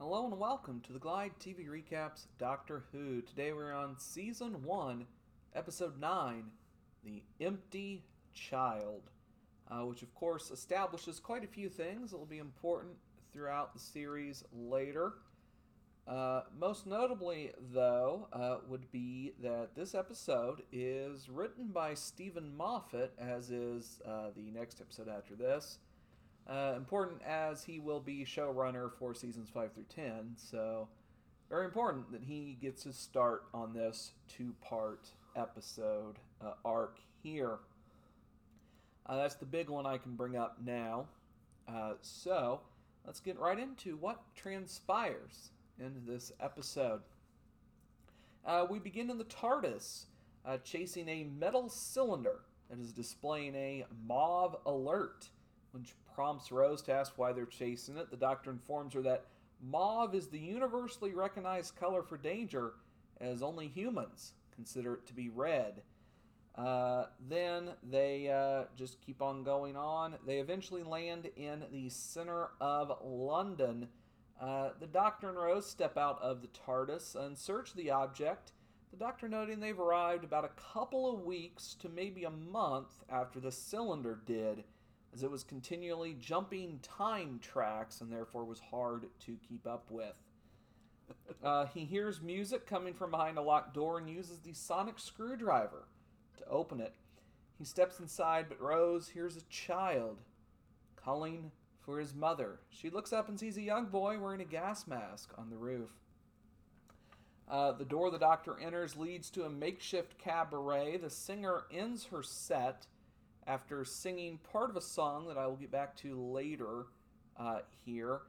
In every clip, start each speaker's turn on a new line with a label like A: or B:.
A: Hello and welcome to the Glide TV Recaps Doctor Who. Today we're on Season 1, Episode 9 The Empty Child, uh, which of course establishes quite a few things that will be important throughout the series later. Uh, most notably, though, uh, would be that this episode is written by Steven Moffat, as is uh, the next episode after this. Uh, important as he will be showrunner for seasons 5 through 10, so very important that he gets his start on this two part episode uh, arc here. Uh, that's the big one I can bring up now. Uh, so let's get right into what transpires in this episode. Uh, we begin in the TARDIS, uh, chasing a metal cylinder that is displaying a mauve alert which prompts Rose to ask why they're chasing it. The doctor informs her that mauve is the universally recognized color for danger, as only humans consider it to be red. Uh, then they uh, just keep on going on. They eventually land in the center of London. Uh, the doctor and Rose step out of the TARDIS and search the object. The doctor noting they've arrived about a couple of weeks to maybe a month after the cylinder did as it was continually jumping time tracks and therefore was hard to keep up with. Uh, he hears music coming from behind a locked door and uses the sonic screwdriver to open it. He steps inside, but Rose hears a child calling for his mother. She looks up and sees a young boy wearing a gas mask on the roof. Uh, the door the doctor enters leads to a makeshift cabaret. The singer ends her set after singing part of a song that I will get back to later uh, here.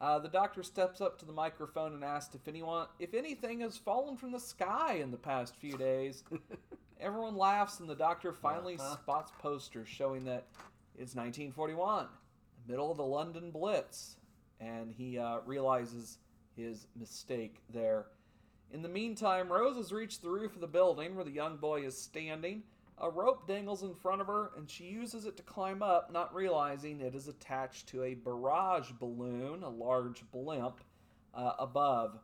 A: Uh, the doctor steps up to the microphone and asks if anyone, if anything, has fallen from the sky in the past few days. Everyone laughs, and the doctor finally uh-huh. spots posters showing that it's 1941, the middle of the London Blitz, and he uh, realizes his mistake there. In the meantime, Rose has reached the roof of the building where the young boy is standing. A rope dangles in front of her, and she uses it to climb up, not realizing it is attached to a barrage balloon, a large blimp, uh, above.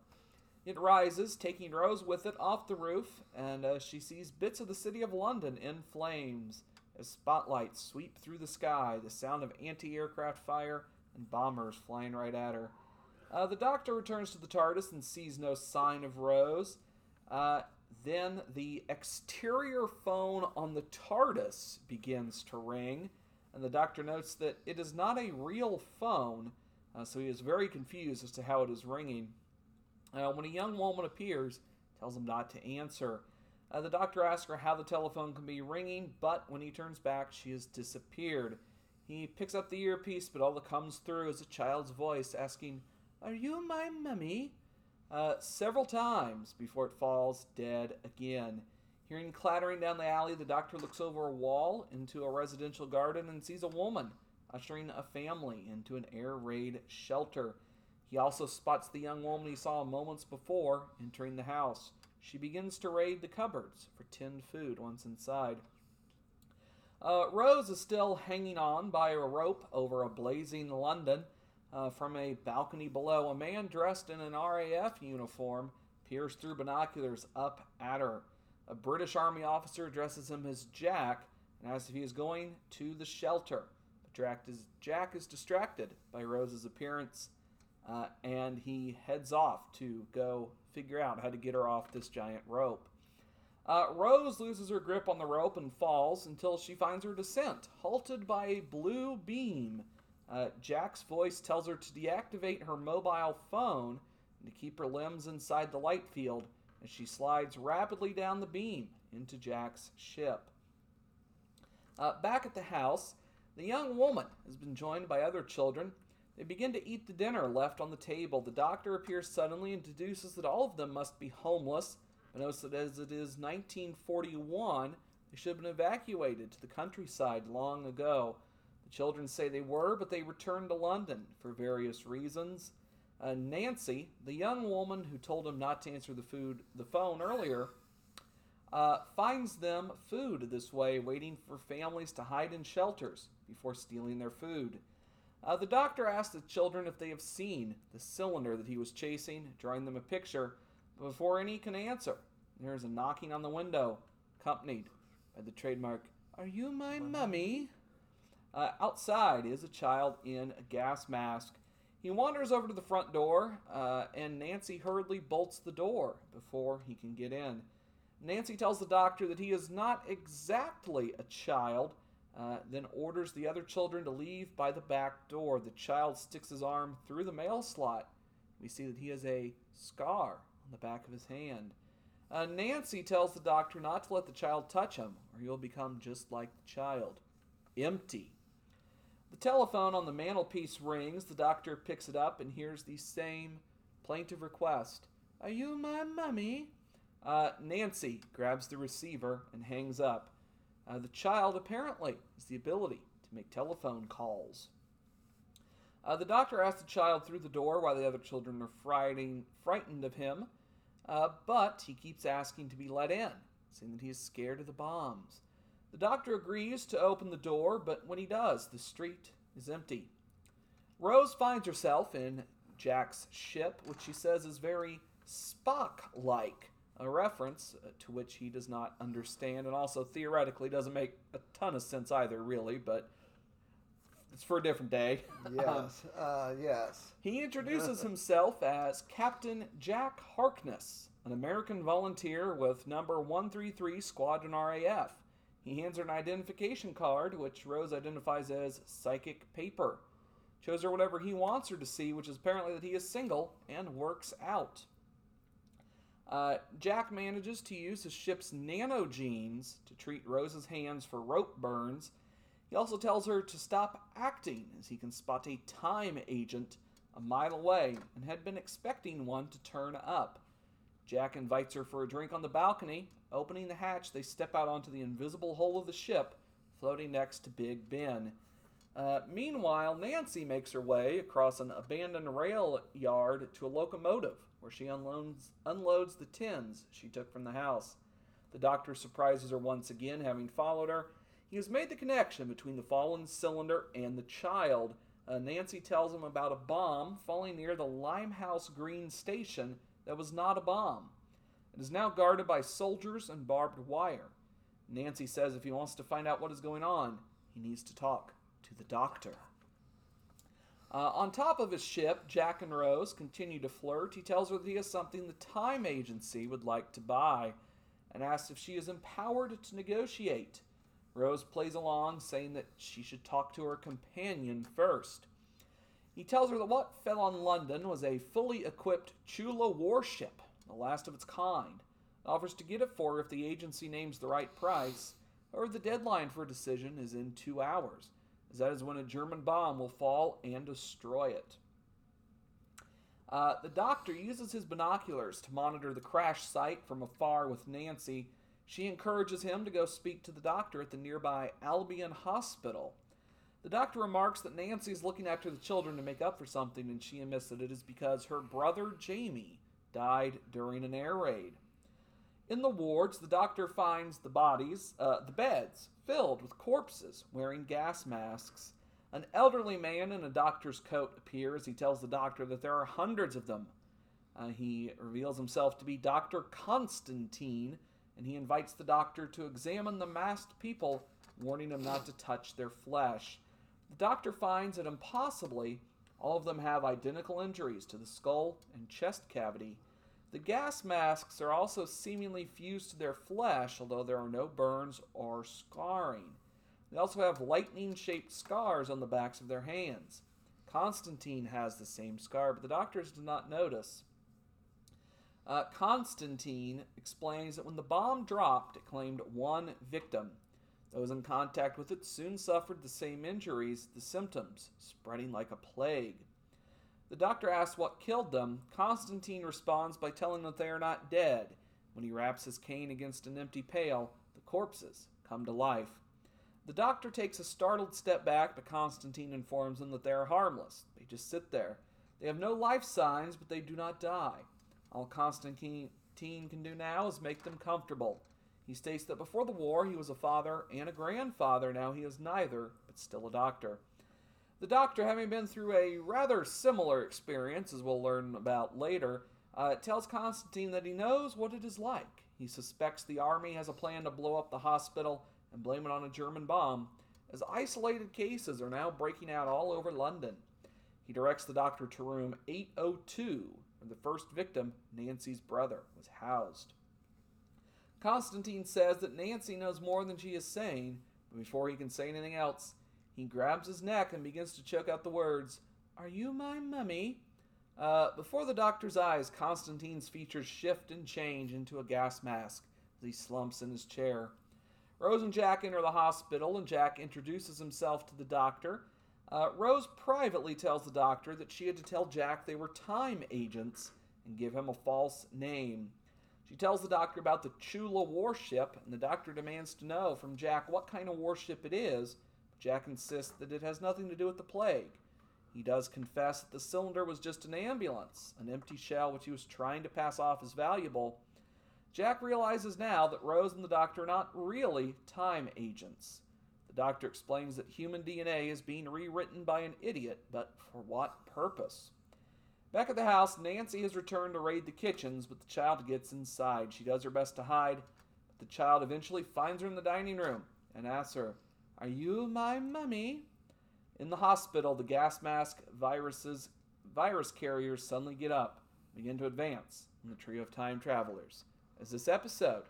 A: It rises, taking Rose with it off the roof, and uh, she sees bits of the city of London in flames as spotlights sweep through the sky, the sound of anti aircraft fire and bombers flying right at her. Uh, the doctor returns to the TARDIS and sees no sign of Rose. Uh, then the exterior phone on the TARDIS begins to ring, and the doctor notes that it is not a real phone, uh, so he is very confused as to how it is ringing. Uh, when a young woman appears, tells him not to answer. Uh, the doctor asks her how the telephone can be ringing, but when he turns back, she has disappeared. He picks up the earpiece, but all that comes through is a child's voice asking, Are you my mummy? Uh, several times before it falls dead again. Hearing clattering down the alley, the doctor looks over a wall into a residential garden and sees a woman ushering a family into an air raid shelter. He also spots the young woman he saw moments before entering the house. She begins to raid the cupboards for tinned food once inside. Uh, Rose is still hanging on by a rope over a blazing London. Uh, from a balcony below, a man dressed in an RAF uniform peers through binoculars up at her. A British Army officer addresses him as Jack and asks if he is going to the shelter. But Jack is, distracted by Rose's appearance uh, and he heads off to go figure out how to get her off this giant rope. Uh, Rose loses her grip on the rope and falls until she finds her descent, halted by a blue beam uh, Jack's voice tells her to deactivate her mobile phone and to keep her limbs inside the light field as she slides rapidly down the beam into Jack's ship. Uh, back at the house, the young woman has been joined by other children. They begin to eat the dinner left on the table. The doctor appears suddenly and deduces that all of them must be homeless, but notes that as it is 1941, they should have been evacuated to the countryside long ago. The children say they were, but they returned to London for various reasons. Uh, Nancy, the young woman who told him not to answer the food the phone earlier, uh, finds them food this way, waiting for families to hide in shelters before stealing their food. Uh, the doctor asks the children if they have seen the cylinder that he was chasing, drawing them a picture, but before any can answer, there is a knocking on the window, accompanied by the trademark, Are you my mummy? Uh, outside is a child in a gas mask. He wanders over to the front door, uh, and Nancy hurriedly bolts the door before he can get in. Nancy tells the doctor that he is not exactly a child, uh, then orders the other children to leave by the back door. The child sticks his arm through the mail slot. We see that he has a scar on the back of his hand. Uh, Nancy tells the doctor not to let the child touch him, or he'll become just like the child empty. The telephone on the mantelpiece rings. The doctor picks it up and hears the same plaintive request Are you my mummy? Uh, Nancy grabs the receiver and hangs up. Uh, the child apparently has the ability to make telephone calls. Uh, the doctor asks the child through the door why the other children are frightened, frightened of him, uh, but he keeps asking to be let in, saying that he is scared of the bombs. The doctor agrees to open the door, but when he does, the street is empty. Rose finds herself in Jack's ship, which she says is very Spock like, a reference uh, to which he does not understand and also theoretically doesn't make a ton of sense either, really, but it's for a different day.
B: Yes, uh, yes.
A: He introduces himself as Captain Jack Harkness, an American volunteer with number 133 Squadron RAF. He hands her an identification card, which Rose identifies as psychic paper. Shows her whatever he wants her to see, which is apparently that he is single and works out. Uh, Jack manages to use his ship's nanogenes to treat Rose's hands for rope burns. He also tells her to stop acting as he can spot a time agent a mile away and had been expecting one to turn up. Jack invites her for a drink on the balcony. Opening the hatch, they step out onto the invisible hull of the ship, floating next to Big Ben. Uh, meanwhile, Nancy makes her way across an abandoned rail yard to a locomotive where she unloads, unloads the tins she took from the house. The doctor surprises her once again, having followed her. He has made the connection between the fallen cylinder and the child. Uh, Nancy tells him about a bomb falling near the Limehouse Green station that was not a bomb. It is now guarded by soldiers and barbed wire. Nancy says if he wants to find out what is going on, he needs to talk to the doctor. Uh, on top of his ship, Jack and Rose continue to flirt. He tells her that he has something the Time Agency would like to buy and asks if she is empowered to negotiate. Rose plays along, saying that she should talk to her companion first. He tells her that what fell on London was a fully equipped Chula warship, the last of its kind. Offers to get it for if the agency names the right price, or the deadline for a decision is in two hours as that is when a German bomb will fall and destroy it. Uh, the doctor uses his binoculars to monitor the crash site from afar with Nancy. She encourages him to go speak to the doctor at the nearby Albion Hospital. The doctor remarks that Nancy is looking after the children to make up for something, and she admits that it is because her brother Jamie died during an air raid. In the wards, the doctor finds the bodies, uh, the beds, filled with corpses wearing gas masks. An elderly man in a doctor's coat appears. He tells the doctor that there are hundreds of them. Uh, he reveals himself to be Dr. Constantine, and he invites the doctor to examine the masked people, warning him not to touch their flesh. The doctor finds that impossibly all of them have identical injuries to the skull and chest cavity. The gas masks are also seemingly fused to their flesh, although there are no burns or scarring. They also have lightning shaped scars on the backs of their hands. Constantine has the same scar, but the doctors did not notice. Uh, Constantine explains that when the bomb dropped, it claimed one victim. Those in contact with it soon suffered the same injuries, the symptoms spreading like a plague. The doctor asks what killed them. Constantine responds by telling them they are not dead. When he raps his cane against an empty pail, the corpses come to life. The doctor takes a startled step back, but Constantine informs him that they are harmless. They just sit there. They have no life signs, but they do not die. All Constantine can do now is make them comfortable. He states that before the war he was a father and a grandfather. Now he is neither, but still a doctor. The doctor, having been through a rather similar experience, as we'll learn about later, uh, tells Constantine that he knows what it is like. He suspects the army has a plan to blow up the hospital and blame it on a German bomb, as isolated cases are now breaking out all over London. He directs the doctor to room 802, where the first victim, Nancy's brother, was housed. Constantine says that Nancy knows more than she is saying, but before he can say anything else, he grabs his neck and begins to choke out the words, Are you my mummy? Uh, before the doctor's eyes, Constantine's features shift and change into a gas mask as he slumps in his chair. Rose and Jack enter the hospital, and Jack introduces himself to the doctor. Uh, Rose privately tells the doctor that she had to tell Jack they were time agents and give him a false name. She tells the doctor about the Chula warship, and the doctor demands to know from Jack what kind of warship it is. But Jack insists that it has nothing to do with the plague. He does confess that the cylinder was just an ambulance, an empty shell which he was trying to pass off as valuable. Jack realizes now that Rose and the doctor are not really time agents. The doctor explains that human DNA is being rewritten by an idiot, but for what purpose? Back at the house, Nancy has returned to raid the kitchens, but the child gets inside. She does her best to hide, but the child eventually finds her in the dining room and asks her, Are you my mummy? In the hospital, the gas mask viruses, virus carriers suddenly get up, begin to advance in the trio of time travelers. As this episode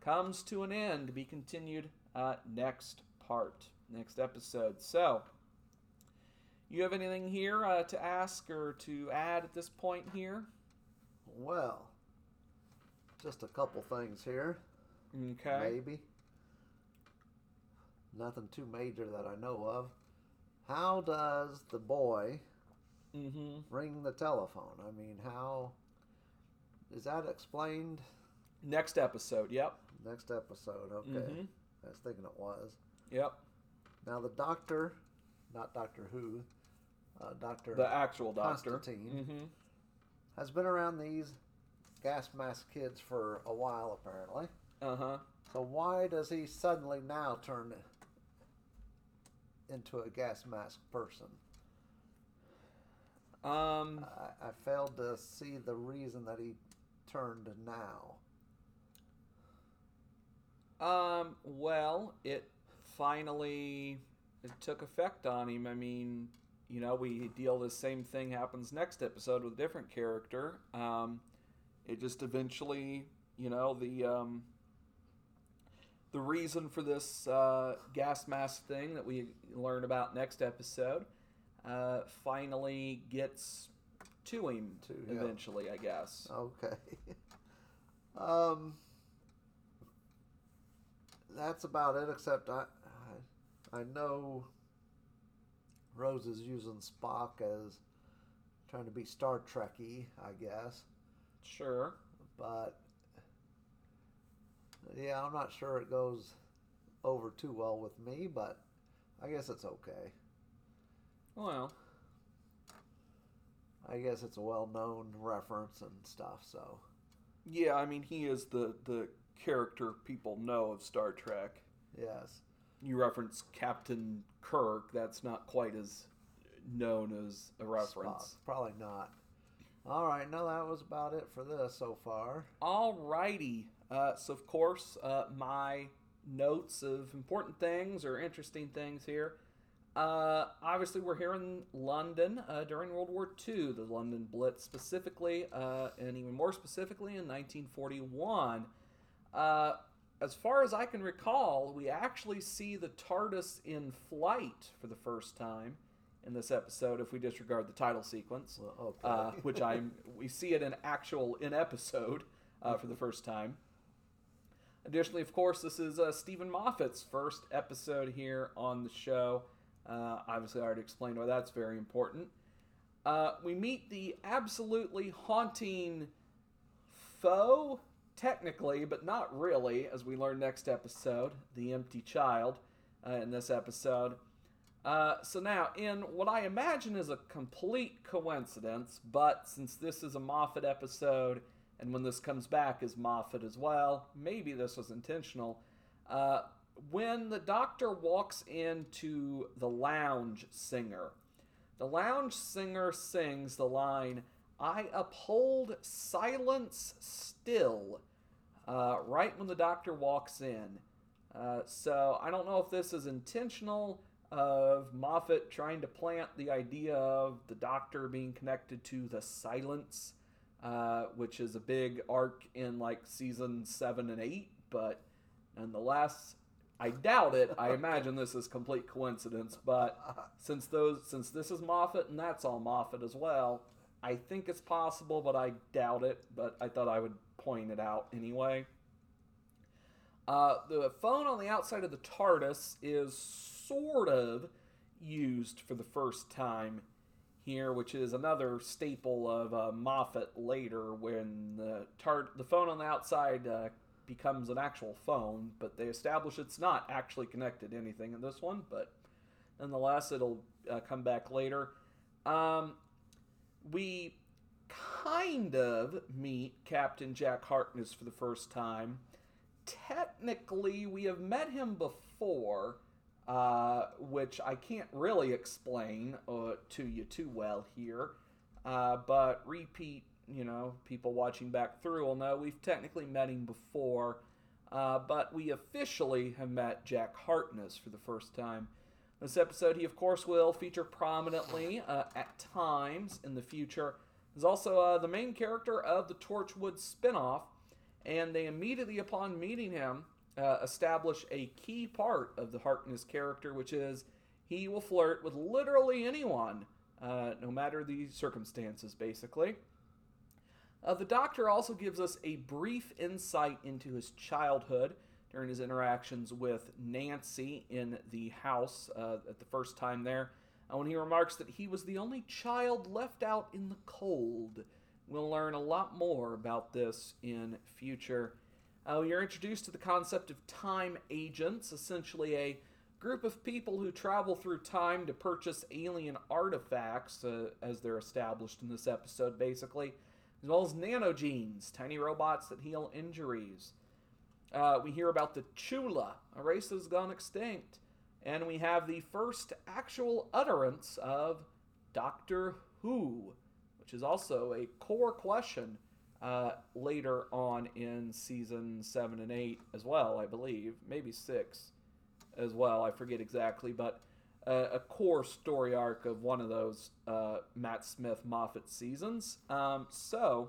A: comes to an end, to be continued uh, next part, next episode. So, you have anything here uh, to ask or to add at this point here?
B: Well, just a couple things here.
A: Okay.
B: Maybe. Nothing too major that I know of. How does the boy
A: Mm-hmm.
B: ring the telephone? I mean, how is that explained?
A: Next episode. Yep.
B: Next episode. Okay.
A: Mhm.
B: I was thinking it was.
A: Yep.
B: Now the doctor, not Doctor Who, uh, Doctor
A: The actual doctor.
B: Constantine.
A: Mm-hmm.
B: has been around these gas mask kids for a while apparently.
A: Uh huh.
B: So why does he suddenly now turn into a gas mask person?
A: Um.
B: I, I failed to see the reason that he turned now.
A: Um. Well, it finally it took effect on him. I mean, you know, we deal the same thing happens next episode with a different character. Um, it just eventually, you know, the um, the reason for this uh, gas mask thing that we learn about next episode uh, finally gets to him
B: To
A: eventually, I guess.
B: Okay. um, that's about it. Except I, I, I know Rose is using Spock as trying to be Star Trekky, I guess.
A: Sure.
B: But yeah, I'm not sure it goes over too well with me. But I guess it's okay.
A: Well,
B: I guess it's a well-known reference and stuff. So
A: Yeah, I mean he is the the character people know of Star Trek.
B: yes.
A: You reference Captain Kirk, that's not quite as known as a reference.
B: Spock, Probably not. All right, no, that was about it for this so far.
A: Alrighty. Uh, so of course, uh, my notes of important things or interesting things here. Uh, obviously, we're here in London uh, during World War II, the London Blitz specifically, uh, and even more specifically in 1941. Uh, as far as I can recall, we actually see the TARDIS in flight for the first time in this episode, if we disregard the title sequence
B: Well, okay.
A: uh, which I'm we see it in actual in episode uh, for the first time. Additionally, of course, this is uh, Steven Moffat's first episode here on the show. Uh, obviously, I already explained why that's very important. Uh, we meet the absolutely haunting foe, technically, but not really, as we learn next episode, the empty child uh, in this episode. Uh, so now, in what I imagine is a complete coincidence, but since this is a Moffat episode, and when this comes back is Moffat as well, maybe this was intentional. Uh, when the doctor walks into the lounge singer, the lounge singer sings the line, I uphold silence still, uh, right when the doctor walks in. Uh, so I don't know if this is intentional of Moffat trying to plant the idea of the doctor being connected to the silence, uh, which is a big arc in like season seven and eight, but nonetheless, I doubt it. I imagine this is complete coincidence, but since those since this is Moffat and that's all Moffat as well, I think it's possible, but I doubt it. But I thought I would point it out anyway. Uh, the phone on the outside of the TARDIS is sort of used for the first time here, which is another staple of uh, Moffat later when the tar- the phone on the outside uh, becomes an actual phone, but they establish it's not actually connected to anything in this one, but nonetheless, it'll uh, come back later. Um, we kind of meet Captain Jack Harkness for the first time technically we have met him before, uh, which I can't really explain uh, to you too well here. Uh, but repeat, you know, people watching back through will know we've technically met him before, uh, but we officially have met Jack Harkness for the first time. This episode, he of course will feature prominently uh, at times in the future. He's also uh, the main character of the Torchwood spinoff, and they immediately, upon meeting him, uh, establish a key part of the Harkness character, which is he will flirt with literally anyone, uh, no matter the circumstances, basically. Uh, the Doctor also gives us a brief insight into his childhood during his interactions with Nancy in the house uh, at the first time there, uh, when he remarks that he was the only child left out in the cold. We'll learn a lot more about this in future. Uh, are introduced to the concept of time agents, essentially a group of people who travel through time to purchase alien artifacts, uh, as they're established in this episode, basically, as well as nanogenes, tiny robots that heal injuries. Uh, we hear about the Chula, a race that has gone extinct, and we have the first actual utterance of Doctor Who which is also a core question uh, later on in season seven and eight as well, I believe, maybe six as well. I forget exactly, but uh, a core story arc of one of those uh, Matt Smith Moffat seasons. Um, so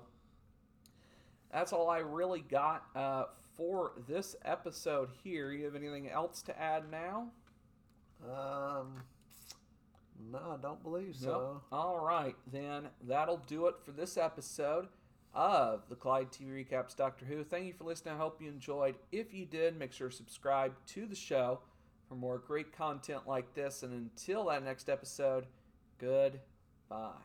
A: that's all I really got uh, for this episode here. You have anything else to add now?
B: Um, no, I don't believe so.
A: Nope. All right, then that'll do it for this episode of the Clyde TV Recaps Doctor Who. Thank you for listening. I hope you enjoyed. If you did, make sure to subscribe to the show for more great content like this. And until that next episode, goodbye.